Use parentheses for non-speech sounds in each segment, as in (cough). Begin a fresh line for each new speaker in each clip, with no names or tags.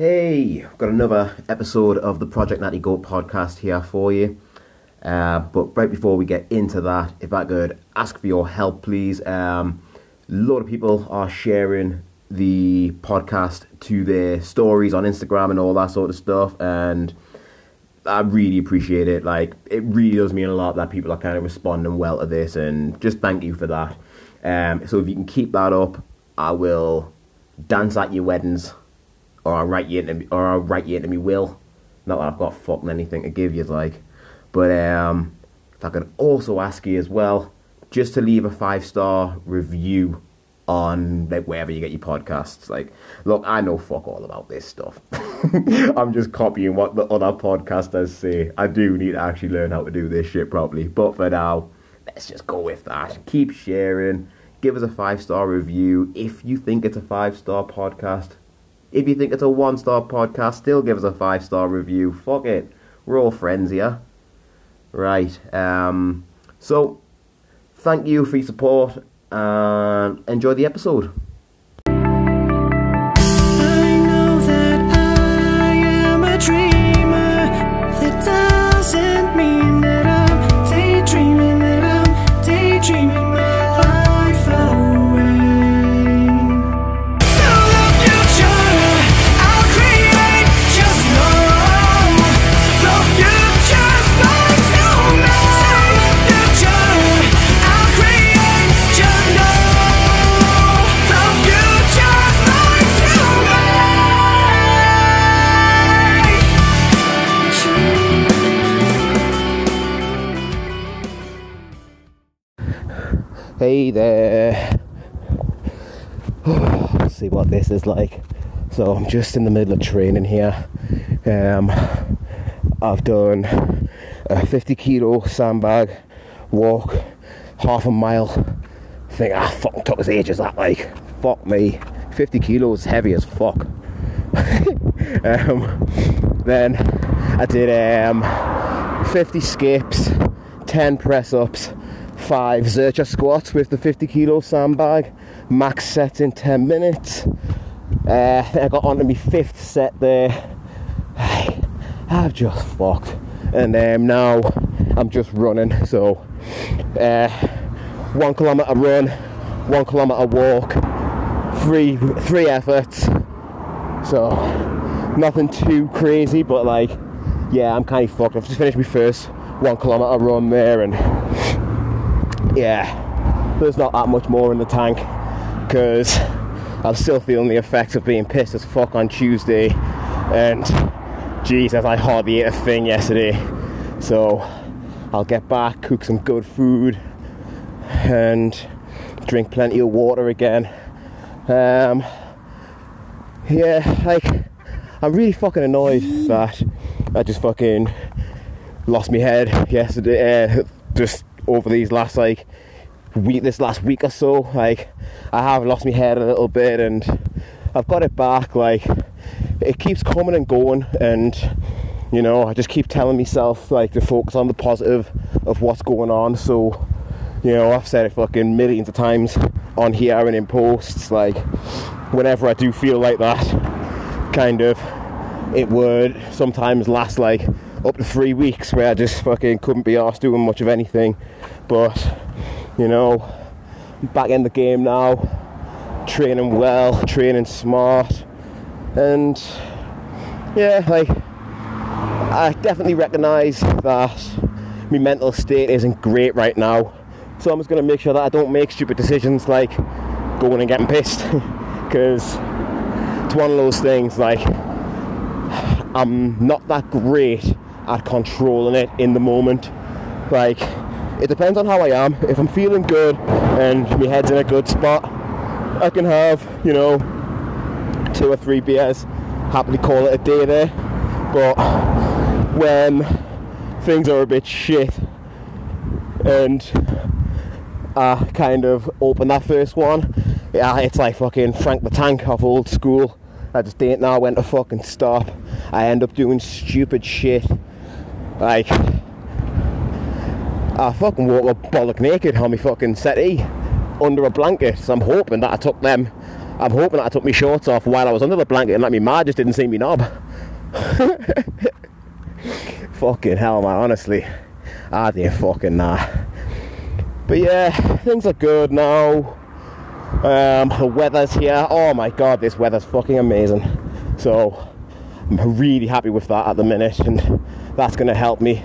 Hey, I've got another episode of the Project Natty Goat podcast here for you. Uh, but right before we get into that, if I could ask for your help, please. Um, a lot of people are sharing the podcast to their stories on Instagram and all that sort of stuff, and I really appreciate it. Like, it really does mean a lot that people are kind of responding well to this, and just thank you for that. Um, so if you can keep that up, I will dance at your weddings, or I'll write you into me, or I'll write you into me will. Not that I've got fucking anything to give you, like, but um, if I could also ask you as well, just to leave a five star review on like wherever you get your podcasts. Like, look, I know fuck all about this stuff. (laughs) I'm just copying what the other podcasters say. I do need to actually learn how to do this shit properly. But for now, let's just go with that. Keep sharing. Give us a five star review if you think it's a five star podcast. If you think it's a one star podcast, still give us a five star review. Fuck it. We're all friends here. Right. Um, so, thank you for your support and enjoy the episode. Hey there. (sighs) See what this is like. So I'm just in the middle of training here. Um, I've done a 50 kilo sandbag walk, half a mile. Think ah fucking took us ages that like. Fuck me. 50 kilos heavy as fuck. (laughs) um, then I did um, 50 skips, 10 press ups, 5 Zercher squats with the 50 kilo sandbag, max set in 10 minutes. Uh, I got onto my fifth set there. (sighs) I've just fucked. And um, now I'm just running. So, uh, one kilometer run, one kilometer walk, three three efforts. So, nothing too crazy, but like, yeah, I'm kind of fucked. I've just finished my first one kilometer run there, and yeah, there's not that much more in the tank because I'm still feeling the effects of being pissed as fuck on Tuesday, and Jesus, I hardly ate a thing yesterday. So I'll get back, cook some good food, and drink plenty of water again. Um, yeah, like I'm really fucking annoyed that I just fucking lost my head yesterday. Uh, just over these last like week, this last week or so, like I have lost my head a little bit, and I've got it back. Like it keeps coming and going, and you know, I just keep telling myself like to focus on the positive of what's going on. So, you know, I've said it fucking millions of times on here and in posts. Like whenever I do feel like that, kind of, it would sometimes last like up to three weeks where I just fucking couldn't be asked doing much of anything. But you know, back in the game now, training well, training smart, and yeah, like I definitely recognise that my mental state isn't great right now. So I'm just gonna make sure that I don't make stupid decisions like going and getting pissed, (laughs) because it's one of those things like I'm not that great at controlling it in the moment. Like, it depends on how I am. If I'm feeling good and my head's in a good spot, I can have, you know, two or three beers, happily call it a day there. But when things are a bit shit and I kind of open that first one, yeah, it's like fucking Frank the Tank of old school. I just didn't know when to fucking stop. I end up doing stupid shit. Like, I fucking woke up bollock naked on my fucking settee under a blanket. So I'm hoping that I took them I'm hoping that I took my shorts off while I was under the blanket and that my ma just didn't see me knob. (laughs) fucking hell, man. Honestly, I didn't fucking nah. But yeah, things are good now. Um, the weather's here. Oh my god, this weather's fucking amazing. So I'm really happy with that at the minute, and that's going to help me.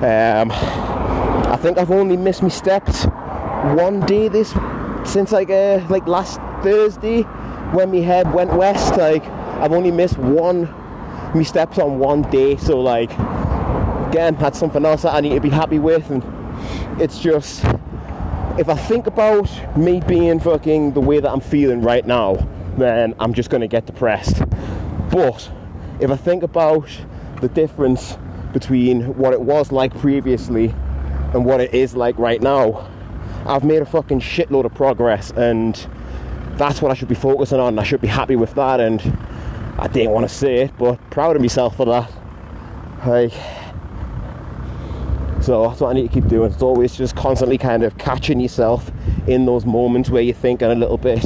Um, I think I've only missed my steps one day this since like uh, like last Thursday when my head went west. Like I've only missed one me steps on one day. So like again, that's something else that I need to be happy with, and it's just if I think about me being fucking the way that I'm feeling right now, then I'm just gonna get depressed. But if I think about the difference between what it was like previously and what it is like right now, I've made a fucking shitload of progress and that's what I should be focusing on. I should be happy with that and I didn't want to say it, but proud of myself for that. Like so that's what I need to keep doing. It's always just constantly kind of catching yourself in those moments where you're thinking a little bit,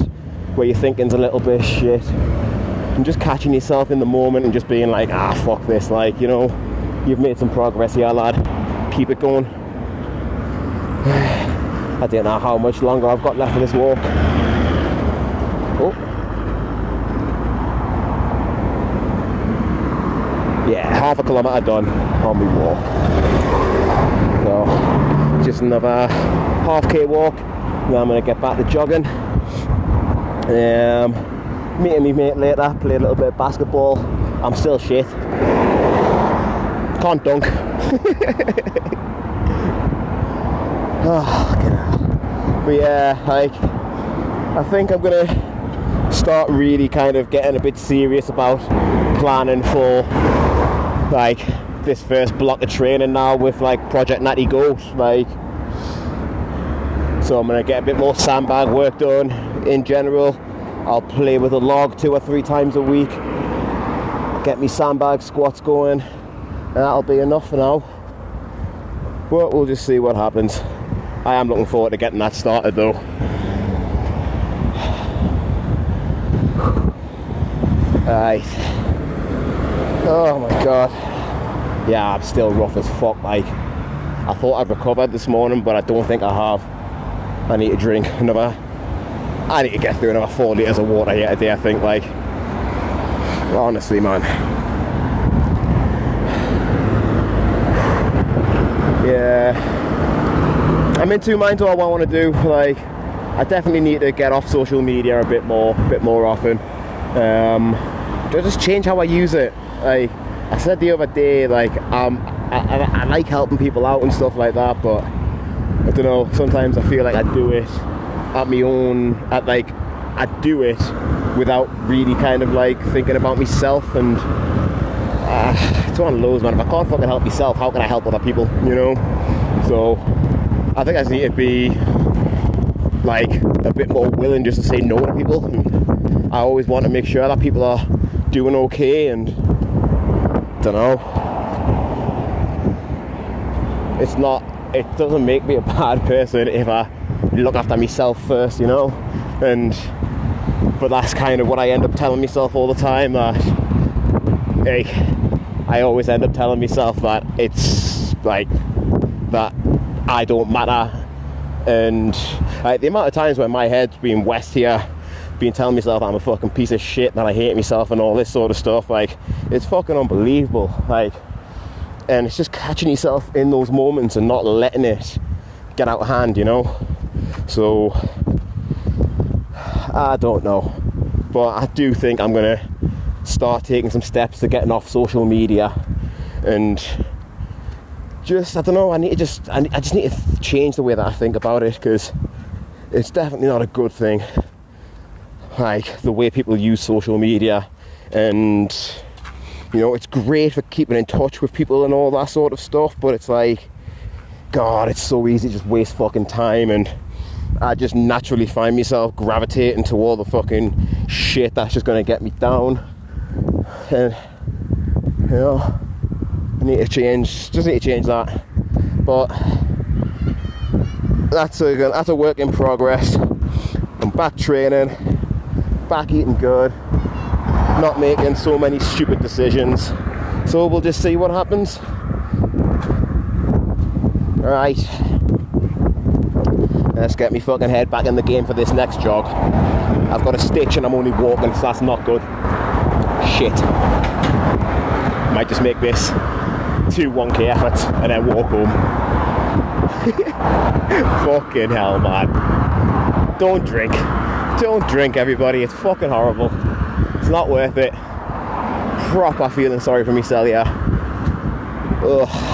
where you're thinking's a little bit shit. And just catching yourself in the moment and just being like, ah, fuck this. Like, you know, you've made some progress here, lad. Keep it going. I don't know how much longer I've got left of this walk. Oh. Yeah, half a kilometre done on my walk. So just another half k walk. Then I'm gonna get back to jogging. Um, meeting me mate later, play a little bit of basketball. I'm still shit. Can't dunk. (laughs) oh, but yeah, like I think I'm gonna start really kind of getting a bit serious about planning for like this first block of training now with like Project Natty Goat. Like, so I'm gonna get a bit more sandbag work done in general. I'll play with a log two or three times a week. Get me sandbag squats going, and that'll be enough for now. But we'll just see what happens. I am looking forward to getting that started though. Right. Oh my god yeah, I'm still rough as fuck. Like, I thought I'd recovered this morning, but I don't think I have. I need to drink another. I need to get through another four liters of water yet a day. I think. Like, honestly, man. Yeah, I'm in two minds what I want to do. Like, I definitely need to get off social media a bit more, a bit more often. Um, just change how I use it. Like I said the other day, like, um, I, I, I, like helping people out and stuff like that, but I don't know. Sometimes I feel like I do it at my own, at like, I do it without really kind of like thinking about myself and uh, it's one of those, man. If I can't fucking help myself, how can I help other people? You know. So I think I just need to be like a bit more willing just to say no to people. And I always want to make sure that people are doing okay and don't know. It's not. It doesn't make me a (laughs) bad person if I look after myself first, you know. And but that's kind of what I end up telling myself all the time. That hey, I always end up telling myself that it's like that I don't matter. And like the amount of times when my head's been west here been telling myself I'm a fucking piece of shit, that I hate myself and all this sort of stuff. Like, it's fucking unbelievable. Like, and it's just catching yourself in those moments and not letting it get out of hand, you know. So, I don't know, but I do think I'm gonna start taking some steps to getting off social media and just I don't know. I need to just I, I just need to change the way that I think about it because it's definitely not a good thing like the way people use social media and you know it's great for keeping in touch with people and all that sort of stuff but it's like god it's so easy to just waste fucking time and I just naturally find myself gravitating to all the fucking shit that's just gonna get me down and you know I need to change just need to change that but that's a that's a work in progress I'm back training back eating good, not making so many stupid decisions. So we'll just see what happens. Right. Let's get me fucking head back in the game for this next jog. I've got a stitch and I'm only walking, so that's not good. Shit. Might just make this two 1k efforts and then walk home. (laughs) fucking hell, man. Don't drink. Don't drink, everybody. It's fucking horrible. It's not worth it. Proper feeling sorry for myself, yeah. Ugh.